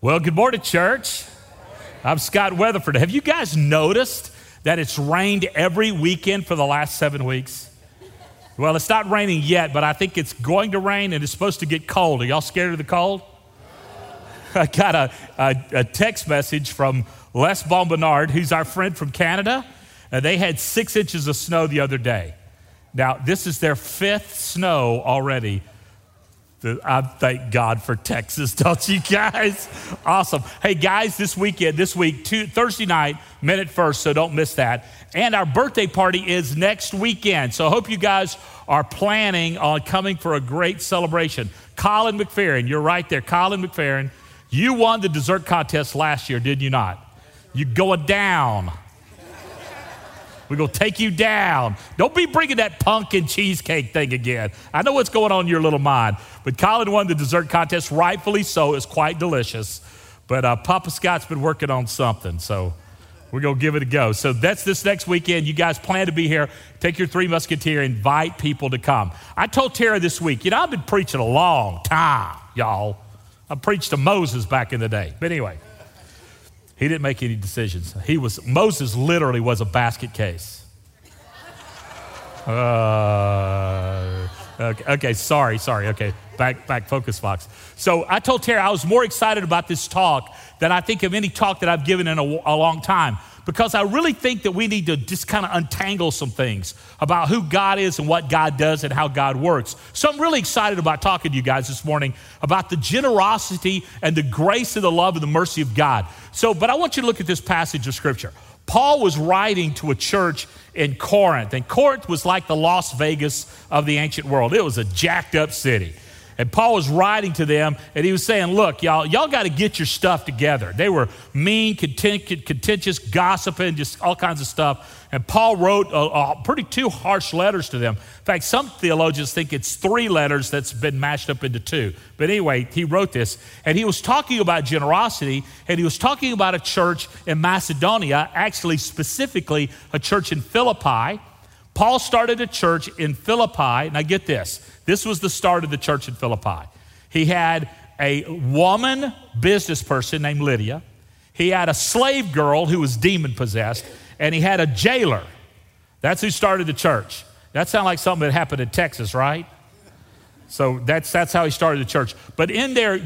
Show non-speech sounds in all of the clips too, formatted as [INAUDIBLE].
Well, good morning, church. I'm Scott Weatherford. Have you guys noticed that it's rained every weekend for the last seven weeks? Well, it's not raining yet, but I think it's going to rain and it's supposed to get cold. Are y'all scared of the cold? [LAUGHS] I got a, a, a text message from Les Bombinard, who's our friend from Canada. Uh, they had six inches of snow the other day. Now, this is their fifth snow already I thank God for Texas, [LAUGHS] don't you guys? Awesome. Hey, guys, this weekend, this week, two, Thursday night, minute first, so don't miss that. And our birthday party is next weekend. So I hope you guys are planning on coming for a great celebration. Colin McFerrin, you're right there. Colin McFerrin, you won the dessert contest last year, did you not? You going down. We're going to take you down. Don't be bringing that pumpkin cheesecake thing again. I know what's going on in your little mind. But Colin won the dessert contest, rightfully so. It's quite delicious. But uh, Papa Scott's been working on something. So we're going to give it a go. So that's this next weekend. You guys plan to be here. Take your three musketeer, invite people to come. I told Tara this week, you know, I've been preaching a long time, y'all. I preached to Moses back in the day. But anyway. He didn't make any decisions. He was Moses literally was a basket case. Uh, okay, okay, sorry, sorry. Okay, back, back, focus, Fox. So I told Tara I was more excited about this talk than I think of any talk that I've given in a, a long time because I really think that we need to just kind of untangle some things about who God is and what God does and how God works. So I'm really excited about talking to you guys this morning about the generosity and the grace and the love and the mercy of God. So, but I want you to look at this passage of scripture. Paul was writing to a church in Corinth, and Corinth was like the Las Vegas of the ancient world. It was a jacked up city. And Paul was writing to them, and he was saying, Look, y'all, y'all got to get your stuff together. They were mean, contentious, gossiping, just all kinds of stuff. And Paul wrote a, a pretty two harsh letters to them. In fact, some theologians think it's three letters that's been mashed up into two. But anyway, he wrote this, and he was talking about generosity, and he was talking about a church in Macedonia, actually, specifically, a church in Philippi. Paul started a church in Philippi. Now, get this this was the start of the church in Philippi. He had a woman business person named Lydia, he had a slave girl who was demon possessed, and he had a jailer. That's who started the church. That sounds like something that happened in Texas, right? So that's, that's how he started the church. But in there,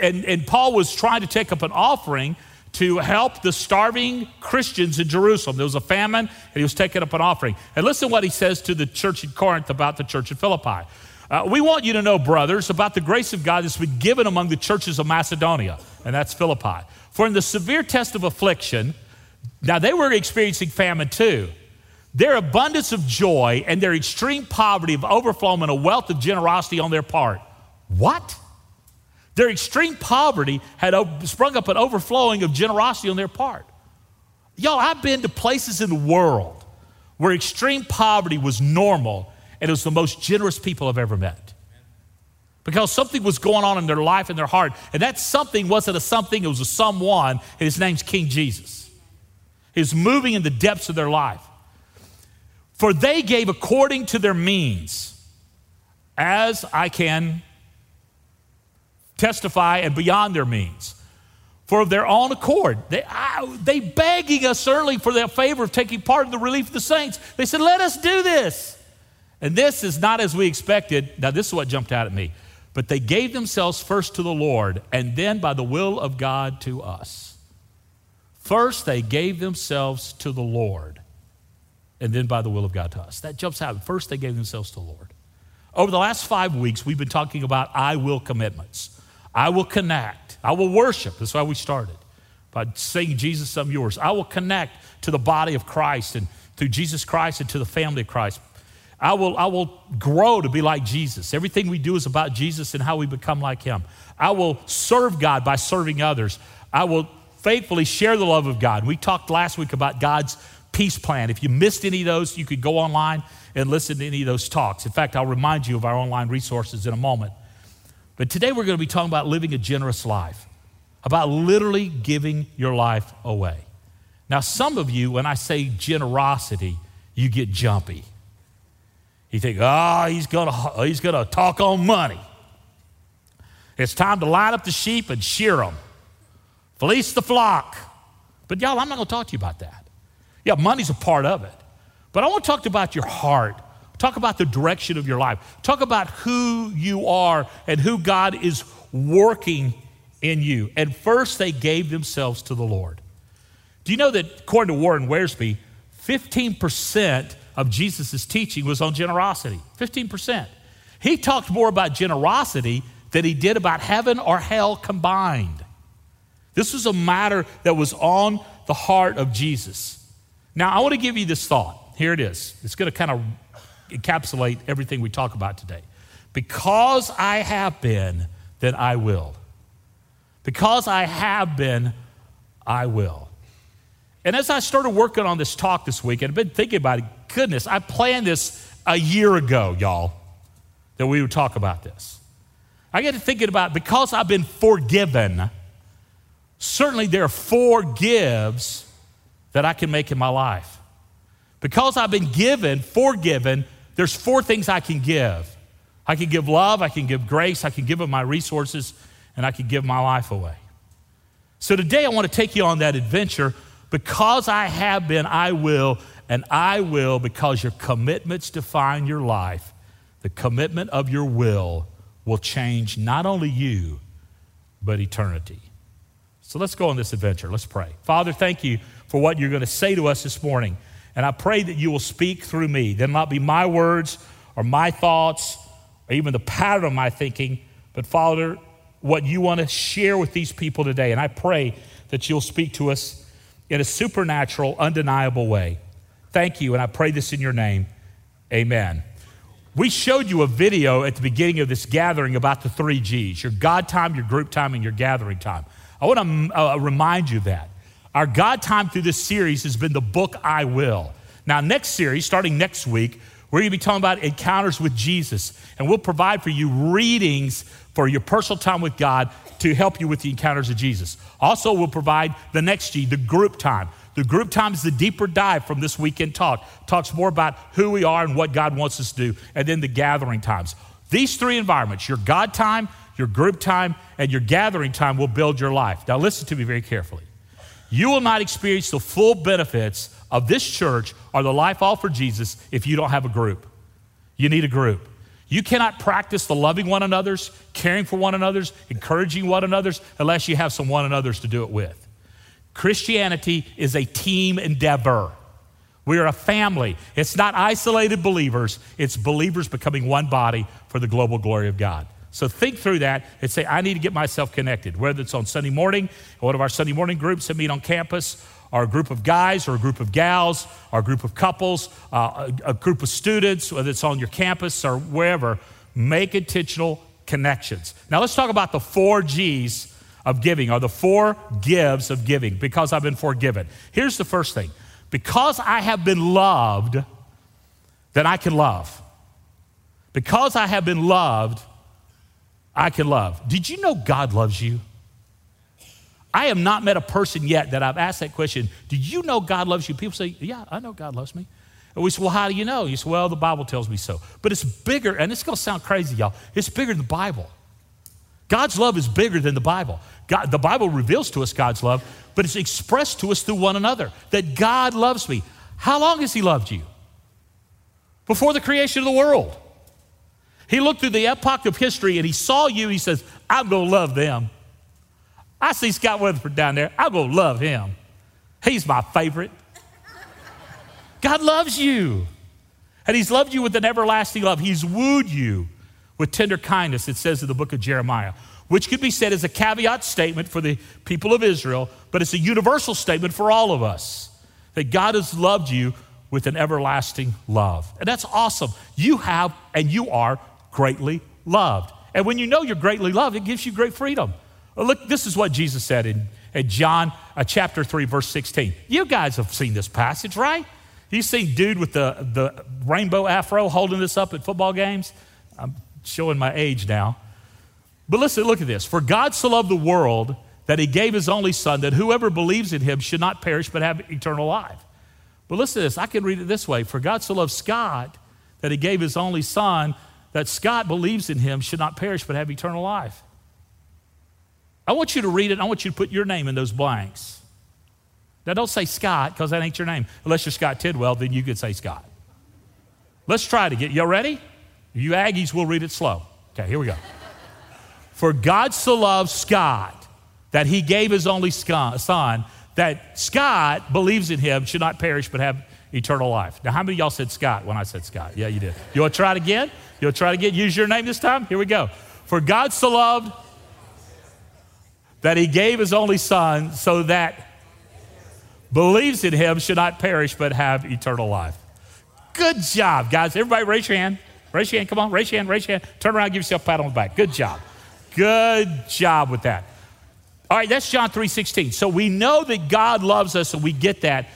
and, and Paul was trying to take up an offering to help the starving Christians in Jerusalem. There was a famine, and he was taking up an offering. And listen what he says to the church in Corinth about the church in Philippi. Uh, we want you to know, brothers, about the grace of God that's been given among the churches of Macedonia, and that's Philippi. For in the severe test of affliction, now they were experiencing famine too. Their abundance of joy and their extreme poverty have overflown in a wealth of generosity on their part. What? Their extreme poverty had sprung up an overflowing of generosity on their part. Y'all, I've been to places in the world where extreme poverty was normal and it was the most generous people I've ever met. Because something was going on in their life and their heart. And that something wasn't a something, it was a someone, and his name's King Jesus. He was moving in the depths of their life. For they gave according to their means, as I can testify, and beyond their means for of their own accord. They, I, they begging us early for their favor of taking part in the relief of the saints. They said, let us do this. And this is not as we expected. Now, this is what jumped out at me. But they gave themselves first to the Lord, and then by the will of God to us. First, they gave themselves to the Lord, and then by the will of God to us. That jumps out. First, they gave themselves to the Lord. Over the last five weeks, we've been talking about I will commitments. I will connect. I will worship. That's why we started by saying, Jesus, I'm yours. I will connect to the body of Christ and through Jesus Christ and to the family of Christ. I will, I will grow to be like Jesus. Everything we do is about Jesus and how we become like him. I will serve God by serving others. I will faithfully share the love of God. We talked last week about God's peace plan. If you missed any of those, you could go online and listen to any of those talks. In fact, I'll remind you of our online resources in a moment. But today we're going to be talking about living a generous life, about literally giving your life away. Now, some of you, when I say generosity, you get jumpy. You think, oh, he's to he's gonna talk on money. It's time to line up the sheep and shear them. fleece the flock. But y'all, I'm not to talk to you about that. Yeah, money's a part of it. But I want to talk about your heart. Talk about the direction of your life. Talk about who you are and who God is working in you. And first, they gave themselves to the Lord. Do you know that, according to Warren Wiersbe, 15% of Jesus' teaching was on generosity? 15%. He talked more about generosity than he did about heaven or hell combined. This was a matter that was on the heart of Jesus. Now, I want to give you this thought. Here it is. It's going to kind of encapsulate everything we talk about today. Because I have been, then I will. Because I have been, I will. And as I started working on this talk this week, and I've been thinking about it, goodness, I planned this a year ago, y'all, that we would talk about this. I get to thinking about because I've been forgiven, certainly there are four gives that I can make in my life. Because I've been given, forgiven, there's four things I can give. I can give love, I can give grace, I can give of my resources, and I can give my life away. So today I want to take you on that adventure. Because I have been, I will, and I will because your commitments define your life. The commitment of your will will change not only you, but eternity. So let's go on this adventure. Let's pray. Father, thank you for what you're going to say to us this morning. And I pray that you will speak through me. Then not be my words or my thoughts or even the pattern of my thinking, but Father, what you want to share with these people today. And I pray that you'll speak to us in a supernatural, undeniable way. Thank you, and I pray this in your name. Amen. We showed you a video at the beginning of this gathering about the three G's your God time, your group time, and your gathering time. I want to uh, remind you that. Our God time through this series has been the book I Will. Now, next series, starting next week, we're going to be talking about encounters with Jesus, and we'll provide for you readings for your personal time with God to help you with the encounters of Jesus. Also, we'll provide the next G, the group time. The group time is the deeper dive from this weekend talk. Talks more about who we are and what God wants us to do. And then the gathering times. These three environments, your God time, your group time, and your gathering time will build your life. Now listen to me very carefully. You will not experience the full benefits of this church or the life for Jesus if you don't have a group. You need a group. You cannot practice the loving one another's, caring for one another's, encouraging one another's unless you have some one another's to do it with. Christianity is a team endeavor. We are a family. It's not isolated believers, it's believers becoming one body for the global glory of God. So think through that and say, I need to get myself connected, whether it's on Sunday morning, one of our Sunday morning groups that meet on campus, or a group of guys, or a group of gals, or a group of couples, uh, a, a group of students, whether it's on your campus or wherever. Make intentional connections. Now let's talk about the four G's of giving, are the four gives of giving, because I've been forgiven. Here's the first thing because I have been loved, then I can love. Because I have been loved, I can love. Did you know God loves you? I have not met a person yet that I've asked that question. Do you know God loves you? People say, Yeah, I know God loves me. And we say, Well, how do you know? You say, Well, the Bible tells me so. But it's bigger, and it's going to sound crazy, y'all. It's bigger than the Bible. God's love is bigger than the Bible. God, the Bible reveals to us God's love, but it's expressed to us through one another that God loves me. How long has He loved you? Before the creation of the world. He looked through the epoch of history and he saw you. He says, I'm going to love them. I see Scott Weatherford down there. I'm going to love him. He's my favorite. God loves you. And he's loved you with an everlasting love. He's wooed you with tender kindness, it says in the book of Jeremiah, which could be said as a caveat statement for the people of Israel, but it's a universal statement for all of us that God has loved you with an everlasting love. And that's awesome. You have and you are greatly loved. And when you know you're greatly loved, it gives you great freedom. Look, this is what Jesus said in, in John uh, chapter 3, verse 16. You guys have seen this passage, right? You've seen dude with the, the rainbow afro holding this up at football games. I'm showing my age now. But listen, look at this. For God so loved the world that he gave his only son, that whoever believes in him should not perish but have eternal life. But listen to this. I can read it this way. For God so loved Scott that he gave his only son that Scott believes in him should not perish but have eternal life. I want you to read it. I want you to put your name in those blanks. Now, don't say Scott because that ain't your name. Unless you're Scott Tidwell, then you could say Scott. Let's try to get Y'all ready? You Aggies will read it slow. Okay, here we go. For God so loved Scott that he gave his only son, that Scott believes in him should not perish but have eternal life. Now, how many of y'all said Scott when I said Scott? Yeah, you did. You want to try it again? You want to try it again? Use your name this time? Here we go. For God so loved that he gave his only son so that believes in him should not perish but have eternal life. Good job, guys. Everybody raise your hand. Raise your hand. Come on, raise your hand, raise your hand. Turn around, give yourself a pat on the back. Good job. Good job with that. All right, that's John 3:16. So we know that God loves us and we get that.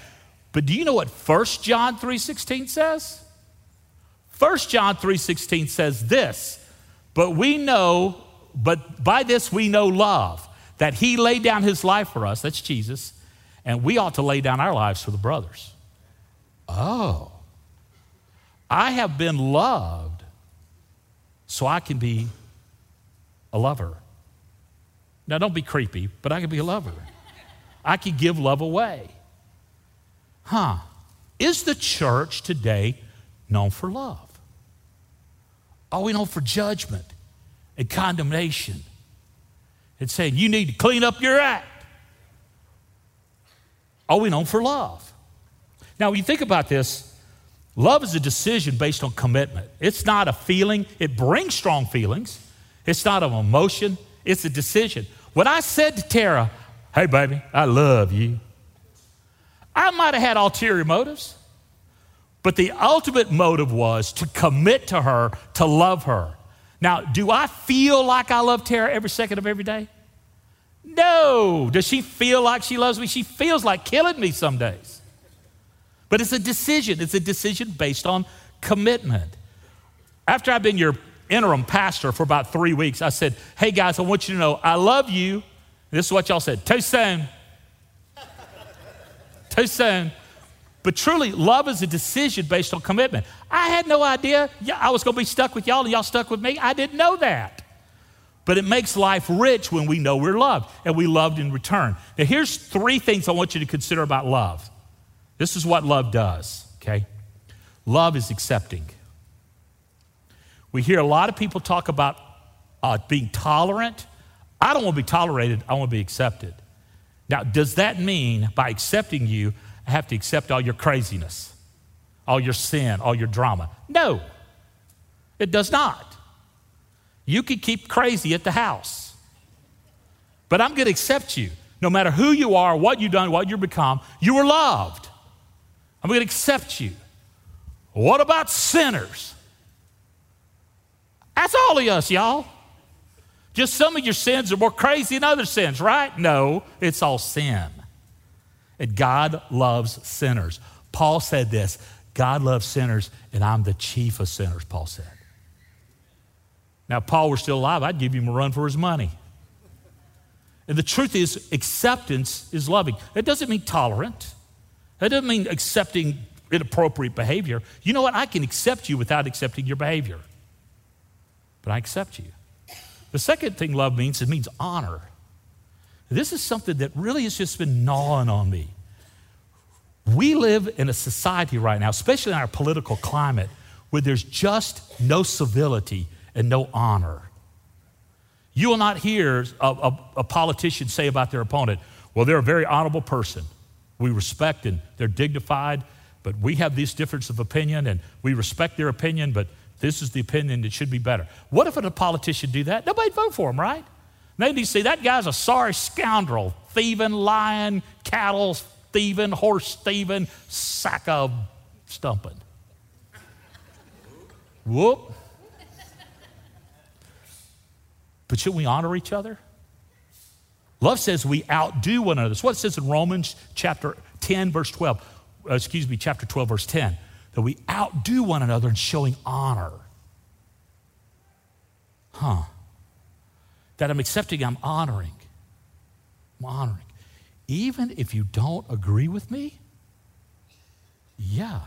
But do you know what 1 John 3:16 says? 1 John 3:16 says this, but we know, but by this we know love that he laid down his life for us, that's Jesus, and we ought to lay down our lives for the brothers. Oh, I have been loved so I can be a lover. Now, don't be creepy, but I can be a lover. I can give love away. Huh. Is the church today known for love? Are we known for judgment and condemnation and saying, you need to clean up your act. Are we known for love? Now, when you think about this, love is a decision based on commitment. It's not a feeling, it brings strong feelings. It's not an emotion, it's a decision. When I said to Tara, hey, baby, I love you, I might have had ulterior motives, but the ultimate motive was to commit to her, to love her. Now, do I feel like I love Tara every second of every day? No. Does she feel like she loves me? She feels like killing me some days. But it's a decision. It's a decision based on commitment. After I've been your interim pastor for about three weeks, I said, Hey guys, I want you to know I love you. This is what y'all said. Too soon. Too soon. But truly, love is a decision based on commitment. I had no idea I was going to be stuck with y'all and y'all stuck with me. I didn't know that. But it makes life rich when we know we're loved and we loved in return. Now, here's three things I want you to consider about love. This is what love does, okay? Love is accepting. We hear a lot of people talk about uh, being tolerant. I don't want to be tolerated, I want to be accepted. Now, does that mean by accepting you, I have to accept all your craziness, all your sin, all your drama. No, it does not. You could keep crazy at the house, but I'm going to accept you. No matter who you are, what you've done, what you've become, you are loved. I'm going to accept you. What about sinners? That's all of us, y'all. Just some of your sins are more crazy than other sins, right? No, it's all sin. And God loves sinners. Paul said this God loves sinners, and I'm the chief of sinners, Paul said. Now, if Paul were still alive, I'd give him a run for his money. And the truth is, acceptance is loving. It doesn't mean tolerant, it doesn't mean accepting inappropriate behavior. You know what? I can accept you without accepting your behavior, but I accept you. The second thing love means, it means honor. This is something that really has just been gnawing on me. We live in a society right now, especially in our political climate, where there's just no civility and no honor. You will not hear a, a, a, politician say about their opponent, well, they're a very honorable person. We respect and they're dignified, but we have this difference of opinion and we respect their opinion, but this is the opinion that should be better. What if a politician do that? Nobody'd vote for him, right? Maybe you see that guy's a sorry scoundrel, thieving, lying, cattle thieving, horse thieving, sack of stumping. Whoop. But should we honor each other? Love says we outdo one another. That's what it says in Romans chapter 10, verse 12. Uh, excuse me, chapter 12, verse 10. That we outdo one another in showing honor. Huh that I'm accepting, I'm honoring. I'm honoring. Even if you don't agree with me, yeah.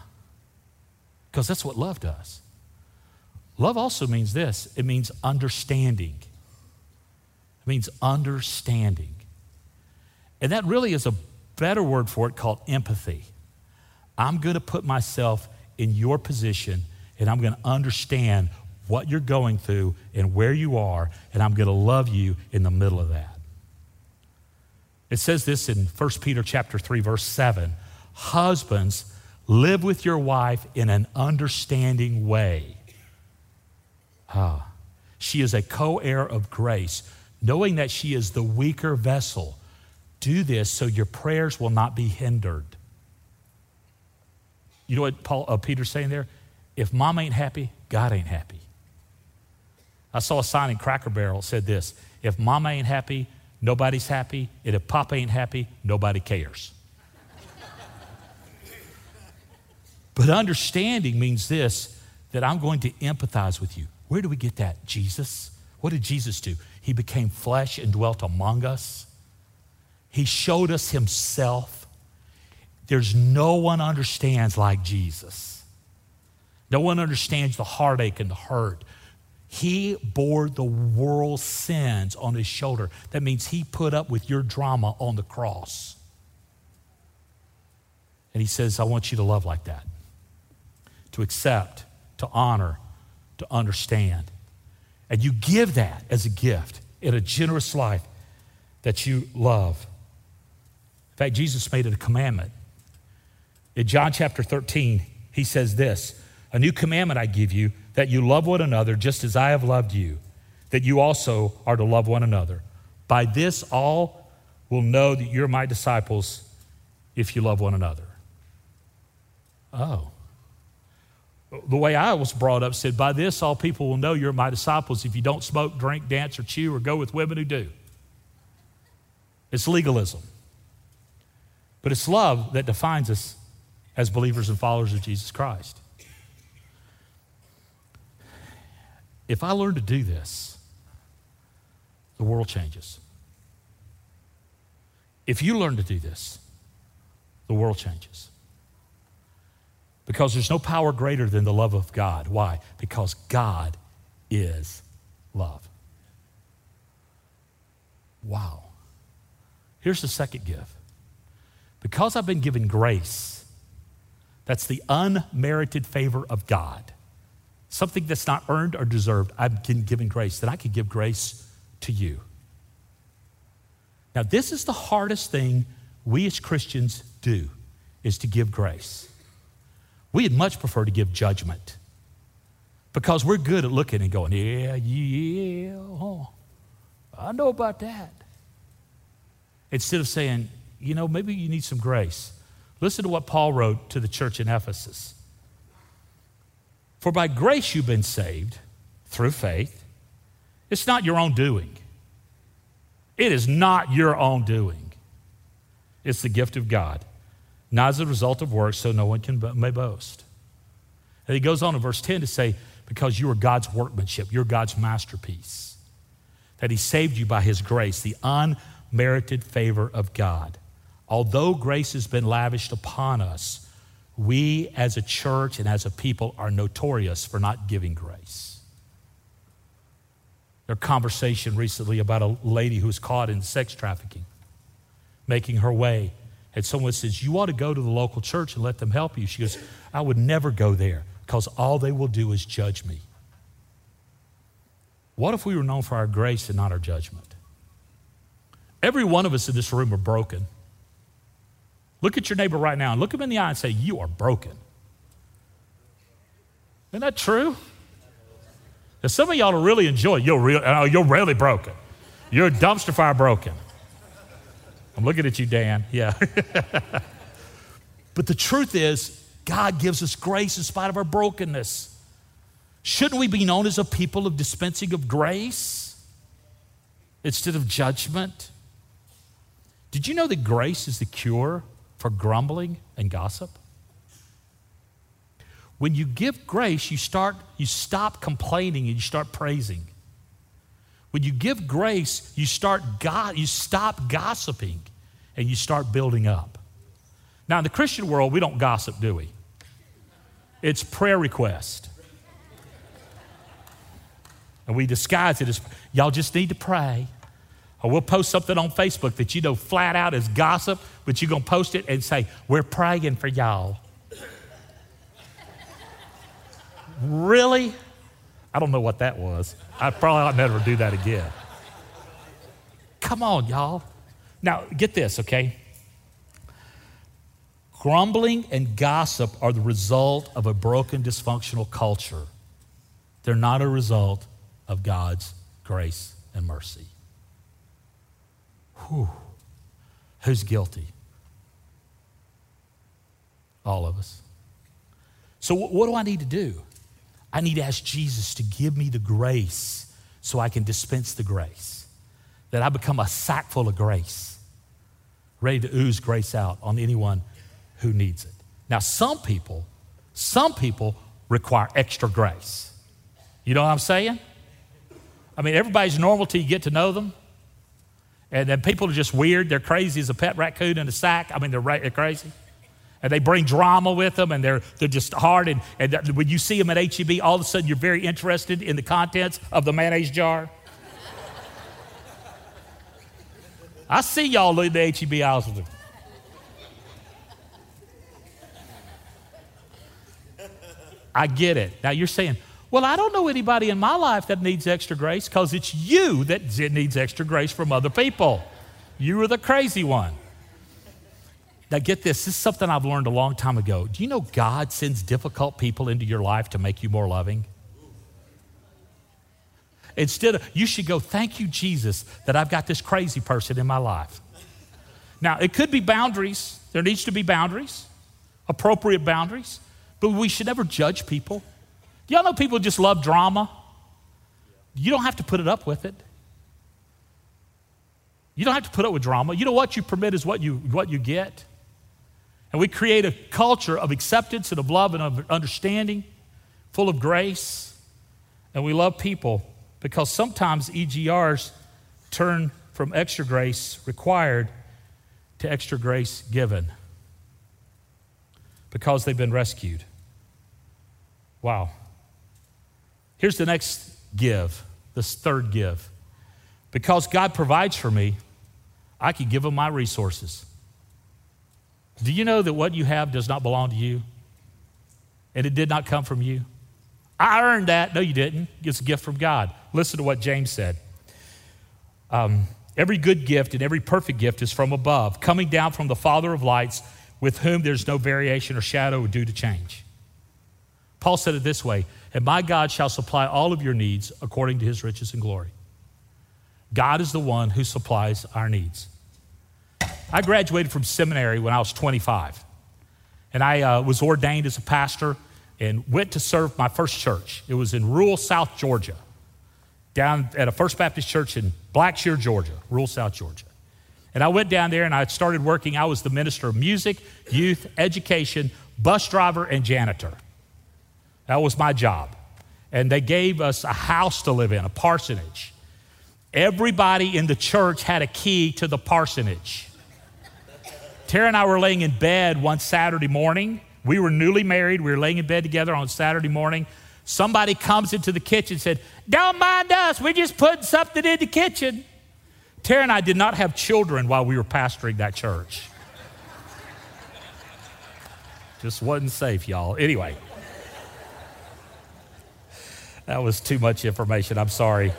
Because that's what love does. Love also means this it means understanding. It means understanding. And that really is a better word for it called empathy. I'm going to put myself in your position and I'm going to understand what you're going through and where you are, and I'm going to love you in the middle of that. It says this in 1 Peter chapter 3 verse 7. Husbands, live with your wife in an understanding way. Ah, she is a co-heir of grace, knowing that she is the weaker vessel. Do this so your prayers will not be hindered. You know what Paul, uh, Peter's saying there? If mom ain't happy, God ain't happy. I saw a sign in Cracker Barrel said this If mama ain't happy, nobody's happy. And if papa ain't happy, nobody cares. [LAUGHS] but understanding means this that I'm going to empathize with you. Where do we get that? Jesus. What did Jesus do? He became flesh and dwelt among us. He showed us himself. There's no one understands like Jesus. No one understands the heartache and the hurt, he bore the world's sins on his shoulder. That means he put up with your drama on the cross. And he says, I want you to love like that, to accept, to honor, to understand. And you give that as a gift in a generous life that you love. In fact, Jesus made it a commandment. In John chapter 13, he says this A new commandment I give you that you love one another just as I have loved you, that you also are to love one another. By this, all will know that you're my disciples if you love one another. Oh. The way I was brought up said, By this, all people will know you're my disciples if you don't smoke, drink, dance, or chew, or go with women who do. It's legalism. But it's love that defines us as believers and followers of Jesus Christ. If I learn to do this, the world changes. If you learn to do this, the world changes. Because there's no power greater than the love of God. Why? Because God is love. Wow. Here's the second gift. Because I've been given grace, that's the unmerited favor of God something that's not earned or deserved, I've been given grace, that I could give grace to you. Now, this is the hardest thing we as Christians do, is to give grace. We'd much prefer to give judgment because we're good at looking and going, yeah, yeah, oh, I know about that. Instead of saying, you know, maybe you need some grace. Listen to what Paul wrote to the church in Ephesus. For by grace you've been saved through faith. It's not your own doing. It is not your own doing. It's the gift of God, not as a result of works, so no one can may boast. And he goes on in verse 10 to say, because you are God's workmanship, you're God's masterpiece, that he saved you by his grace, the unmerited favor of God. Although grace has been lavished upon us, we as a church and as a people are notorious for not giving grace. There was conversation recently about a lady who was caught in sex trafficking, making her way. And someone says, You ought to go to the local church and let them help you. She goes, I would never go there because all they will do is judge me. What if we were known for our grace and not our judgment? Every one of us in this room are broken. Look at your neighbor right now and look him in the eye and say, You are broken. Isn't that true? And some of y'all are really enjoy. You're, real, uh, oh, you're really broken. You're a dumpster fire broken. I'm looking at you, Dan. Yeah. [LAUGHS] but the truth is, God gives us grace in spite of our brokenness. Shouldn't we be known as a people of dispensing of grace instead of judgment? Did you know that grace is the cure for grumbling and gossip? When you give grace, you start you stop complaining and you start praising. When you give grace, you start God, you stop gossiping and you start building up. Now in the Christian world, we don't gossip, do we? It's prayer request. And we disguise it as y'all just need to pray. Or we'll post something on Facebook that you know flat out is gossip, but you're going to post it and say, We're praying for y'all. really? I don't know what that was. I probably ought never do that again. Come on, y'all. Now, get this, okay? Grumbling and gossip are the result of a broken, dysfunctional culture. They're not a result of God's grace and mercy. Whew. Who's guilty? All of us. So, what do I need to do? I need to ask Jesus to give me the grace so I can dispense the grace. That I become a sack full of grace, ready to ooze grace out on anyone who needs it. Now, some people, some people require extra grace. You know what I'm saying? I mean, everybody's normal till you get to know them. And then people are just weird. They're crazy as a pet raccoon in a sack. I mean, they're, they're crazy. And they bring drama with them, and they're, they're just hard. And, and when you see them at HEB, all of a sudden you're very interested in the contents of the mayonnaise jar. I see y'all in the HEB aisles with them. I get it. Now you're saying, well, I don't know anybody in my life that needs extra grace because it's you that needs extra grace from other people. You are the crazy one. Now, get this. This is something I've learned a long time ago. Do you know God sends difficult people into your life to make you more loving? Instead of, you should go, thank you, Jesus, that I've got this crazy person in my life. Now, it could be boundaries. There needs to be boundaries, appropriate boundaries, but we should never judge people. Do y'all know people just love drama? You don't have to put it up with it. You don't have to put up with drama. You know what you permit is what you, what you get. And we create a culture of acceptance and of love and of understanding, full of grace. And we love people because sometimes EGRs turn from extra grace required to extra grace given because they've been rescued. Wow. Here's the next give, this third give. Because God provides for me, I can give Him my resources. Do you know that what you have does not belong to you? And it did not come from you? I earned that. No, you didn't. It's a gift from God. Listen to what James said. Um, every good gift and every perfect gift is from above, coming down from the Father of lights, with whom there's no variation or shadow due to change. Paul said it this way And my God shall supply all of your needs according to his riches and glory. God is the one who supplies our needs. I graduated from seminary when I was 25, and I uh, was ordained as a pastor and went to serve my first church. It was in rural South Georgia, down at a First Baptist church in Blackshear, Georgia, rural South Georgia. And I went down there and I started working. I was the minister of music, youth, education, bus driver, and janitor. That was my job. And they gave us a house to live in, a parsonage. Everybody in the church had a key to the parsonage. Tara and I were laying in bed one Saturday morning. We were newly married. We were laying in bed together on Saturday morning. Somebody comes into the kitchen and said, Don't mind us. We're just putting something in the kitchen. Tara and I did not have children while we were pastoring that church. just wasn't safe, y'all. Anyway, that was too much information. I'm sorry.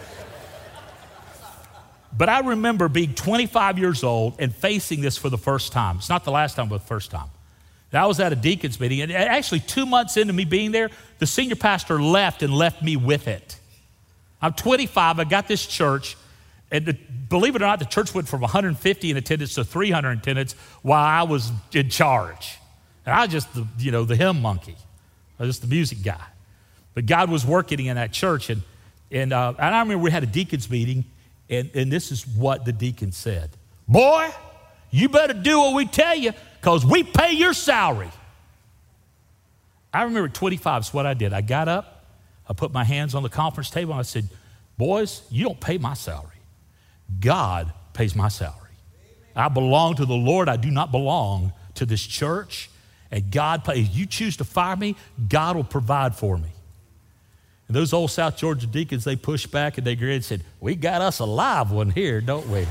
But I remember being 25 years old and facing this for the first time. It's not the last time, but the first time. I was at a deacon's meeting, and actually, two months into me being there, the senior pastor left and left me with it. I'm 25, I got this church, and the, believe it or not, the church went from 150 in attendance to 300 in attendance while I was in charge. And I was just the, you know, the hymn monkey. I was just the music guy. But God was working in that church, and, and, uh, and I remember we had a deacon's meeting, and, and this is what the deacon said Boy, you better do what we tell you because we pay your salary. I remember 25 is what I did. I got up, I put my hands on the conference table, and I said, Boys, you don't pay my salary. God pays my salary. I belong to the Lord. I do not belong to this church. And God pays. You choose to fire me, God will provide for me. And those old South Georgia deacons, they pushed back and they grinned and said, We got us a live one here, don't we?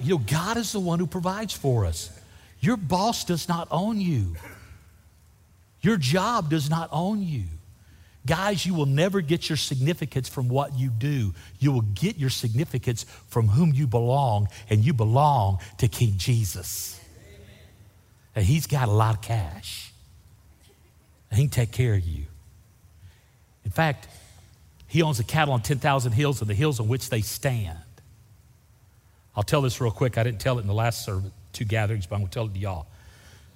you know, God is the one who provides for us. Your boss does not own you, your job does not own you. Guys, you will never get your significance from what you do. You will get your significance from whom you belong, and you belong to King Jesus. And he's got a lot of cash. And he can take care of you. In fact, he owns the cattle on 10,000 hills and the hills on which they stand. I'll tell this real quick. I didn't tell it in the last two gatherings, but I'm going to tell it to y'all.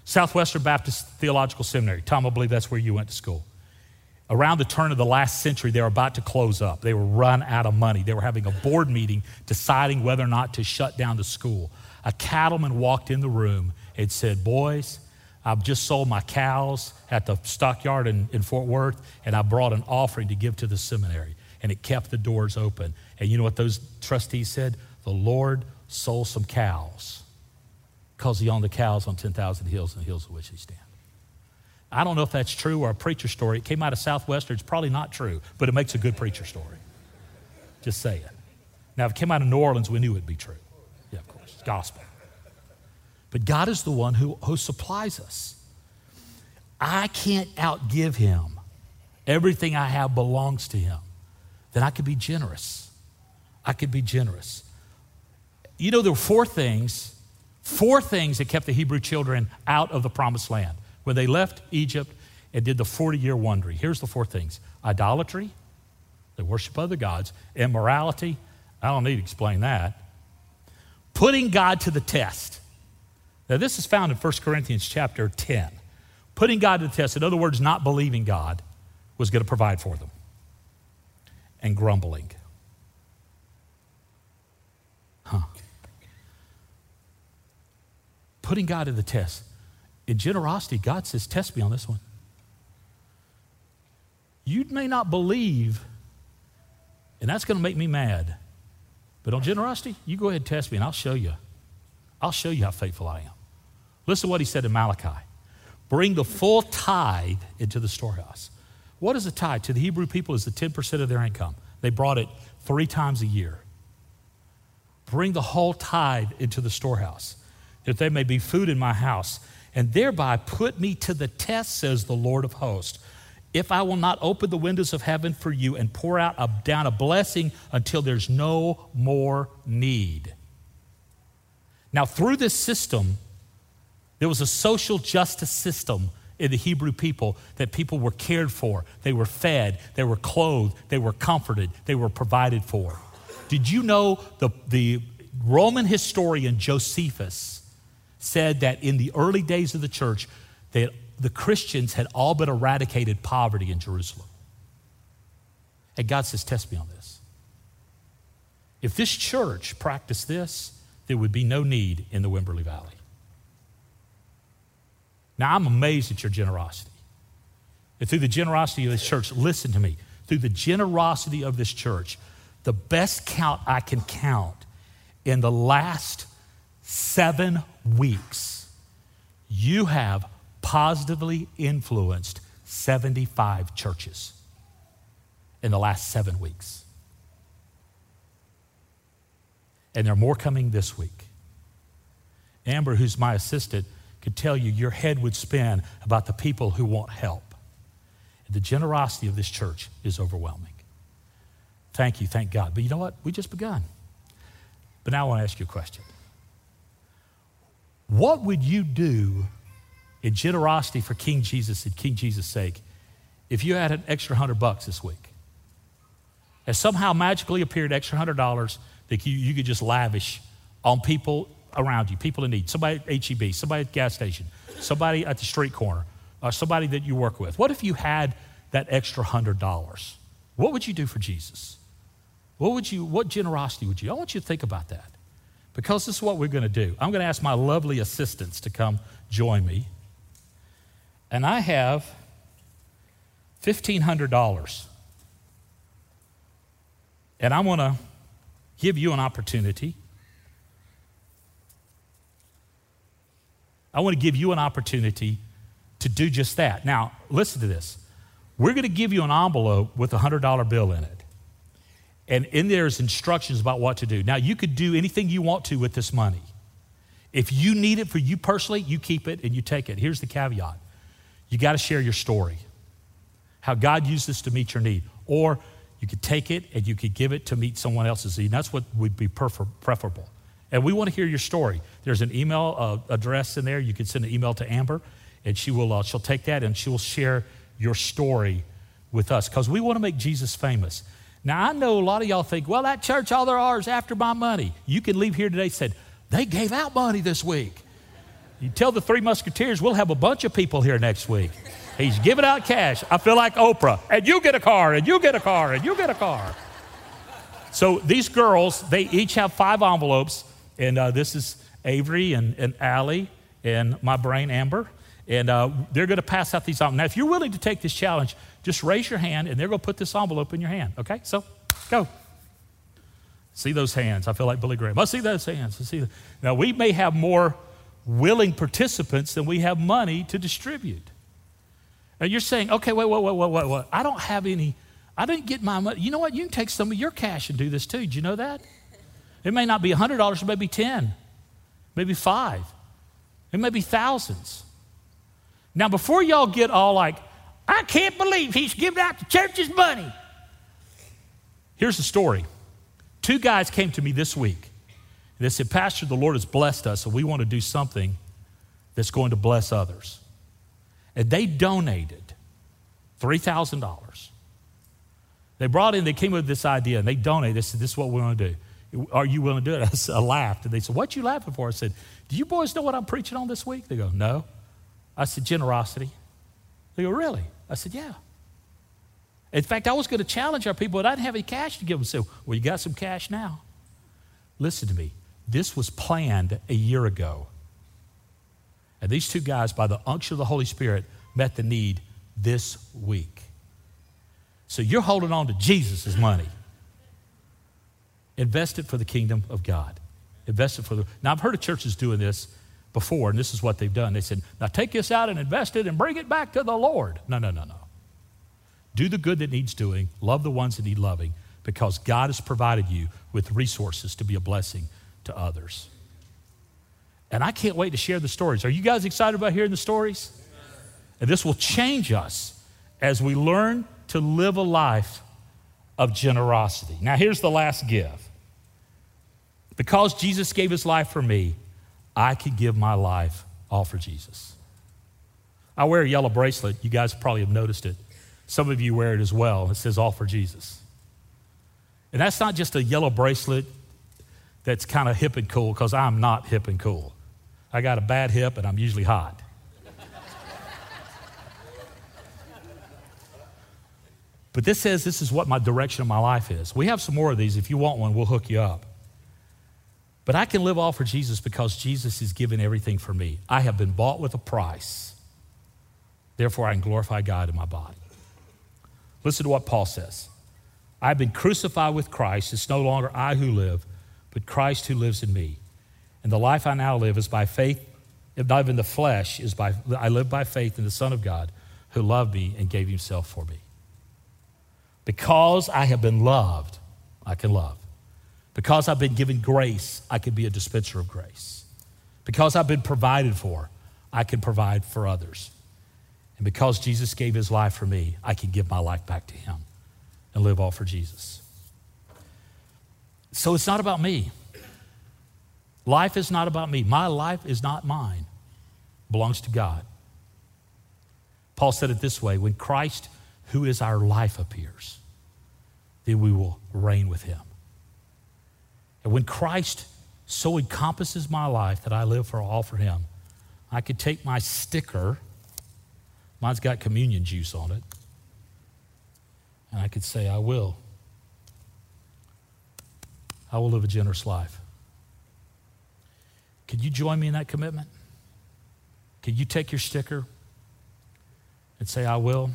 Southwestern Baptist Theological Seminary. Tom, I believe that's where you went to school. Around the turn of the last century, they were about to close up. They were run out of money. They were having a board meeting deciding whether or not to shut down the school. A cattleman walked in the room and said, Boys, I've just sold my cows at the stockyard in, in Fort Worth, and I brought an offering to give to the seminary. And it kept the doors open. And you know what those trustees said? The Lord sold some cows because he owned the cows on 10,000 hills and the hills of which he stand. I don't know if that's true or a preacher story. It came out of Southwestern. It's probably not true, but it makes a good preacher story. Just say it. Now, if it came out of New Orleans, we knew it'd be true. Yeah, of course. It's gospel. But God is the one who, who supplies us. I can't outgive him. Everything I have belongs to him. Then I could be generous. I could be generous. You know, there were four things, four things that kept the Hebrew children out of the promised land. When they left Egypt and did the 40 year wandering, here's the four things idolatry, they worship other gods, immorality, I don't need to explain that, putting God to the test. Now, this is found in 1 Corinthians chapter 10. Putting God to the test, in other words, not believing God was going to provide for them, and grumbling. Huh. Putting God to the test. In generosity, God says, Test me on this one. You may not believe, and that's going to make me mad. But on generosity, you go ahead and test me, and I'll show you. I'll show you how faithful I am. Listen to what he said in Malachi Bring the full tithe into the storehouse. What is a tithe? To the Hebrew people, is the 10% of their income. They brought it three times a year. Bring the whole tithe into the storehouse, that there may be food in my house, and thereby put me to the test, says the Lord of hosts. If I will not open the windows of heaven for you and pour out a, down a blessing until there's no more need. Now, through this system, there was a social justice system in the Hebrew people that people were cared for, they were fed, they were clothed, they were comforted, they were provided for. Did you know the, the Roman historian Josephus said that in the early days of the church, that the Christians had all but eradicated poverty in Jerusalem? And God says, Test me on this. If this church practiced this, there would be no need in the Wimberley Valley. Now, I'm amazed at your generosity. And through the generosity of this church, listen to me, through the generosity of this church, the best count I can count in the last seven weeks, you have positively influenced 75 churches in the last seven weeks. And there are more coming this week. Amber, who's my assistant, could tell you your head would spin about the people who want help. The generosity of this church is overwhelming. Thank you, thank God. But you know what? We just begun. But now I want to ask you a question. What would you do in generosity for King Jesus and King Jesus' sake if you had an extra hundred bucks this week? And somehow magically appeared extra hundred dollars that you, you could just lavish on people around you, people in need, somebody at HEB, somebody at the gas station, somebody at the street corner, or somebody that you work with. What if you had that extra hundred dollars? What would you do for Jesus? What would you, what generosity would you? I want you to think about that. Because this is what we're going to do. I'm going to ask my lovely assistants to come join me. And I have $1,500. And I want to give you an opportunity I want to give you an opportunity to do just that. Now, listen to this. We're going to give you an envelope with a $100 bill in it. And in there is instructions about what to do. Now, you could do anything you want to with this money. If you need it for you personally, you keep it and you take it. Here's the caveat you got to share your story, how God used this to meet your need. Or you could take it and you could give it to meet someone else's need. That's what would be prefer- preferable. And we want to hear your story. There's an email uh, address in there. You can send an email to Amber, and she will uh, she'll take that and she will share your story with us because we want to make Jesus famous. Now I know a lot of y'all think, well, that church, all there are is after my money. You can leave here today said they gave out money this week. You tell the three musketeers we'll have a bunch of people here next week. He's giving out cash. I feel like Oprah. And you get a car, and you get a car, and you get a car. So these girls, they each have five envelopes, and uh, this is Avery and, and Allie and my brain, Amber. And uh, they're going to pass out these envelopes. Now, if you're willing to take this challenge, just raise your hand, and they're going to put this envelope in your hand. Okay? So go. See those hands. I feel like Billy Graham. I see those hands. I see. The... Now, we may have more willing participants than we have money to distribute. And you're saying, okay, wait, wait, wait, wait, wait, wait. I don't have any, I didn't get my money. You know what? You can take some of your cash and do this too. Did you know that? It may not be $100, it may be 10, maybe five. It may be thousands. Now, before y'all get all like, I can't believe he's giving out the church's money. Here's the story. Two guys came to me this week. They said, Pastor, the Lord has blessed us, and we want to do something that's going to bless others. And they donated $3,000. They brought in, they came with this idea, and they donated. They said, This is what we want to do. Are you willing to do it? [LAUGHS] I, said, I laughed. And they said, What you laughing for? I said, Do you boys know what I'm preaching on this week? They go, No. I said, Generosity. They go, Really? I said, Yeah. In fact, I was going to challenge our people, but I didn't have any cash to give them. So, well, you got some cash now. Listen to me. This was planned a year ago. And these two guys, by the unction of the Holy Spirit, met the need this week. So you're holding on to Jesus' money. Invest it for the kingdom of God. Invest it for the. Now, I've heard of churches doing this before, and this is what they've done. They said, now take this out and invest it and bring it back to the Lord. No, no, no, no. Do the good that needs doing, love the ones that need loving, because God has provided you with resources to be a blessing to others. And I can't wait to share the stories. Are you guys excited about hearing the stories? And this will change us as we learn to live a life of generosity. Now, here's the last give. Because Jesus gave his life for me, I can give my life all for Jesus. I wear a yellow bracelet. You guys probably have noticed it. Some of you wear it as well. It says all for Jesus. And that's not just a yellow bracelet that's kind of hip and cool, because I'm not hip and cool. I got a bad hip and I'm usually hot. But this says this is what my direction of my life is. We have some more of these. If you want one, we'll hook you up. But I can live all for Jesus because Jesus has given everything for me. I have been bought with a price. Therefore, I can glorify God in my body. Listen to what Paul says I've been crucified with Christ. It's no longer I who live, but Christ who lives in me. And the life I now live is by faith, not in the flesh, is by I live by faith in the Son of God who loved me and gave himself for me. Because I have been loved, I can love. Because I've been given grace, I can be a dispenser of grace. Because I've been provided for, I can provide for others. And because Jesus gave his life for me, I can give my life back to him and live all for Jesus. So it's not about me. Life is not about me. My life is not mine, it belongs to God. Paul said it this way when Christ, who is our life, appears, then we will reign with him. And when Christ so encompasses my life that I live for all for him, I could take my sticker, mine's got communion juice on it, and I could say, I will. I will live a generous life. Could you join me in that commitment? Could you take your sticker and say, I will,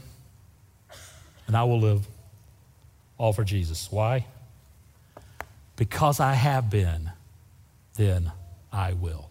and I will live all for Jesus? Why? Because I have been, then I will.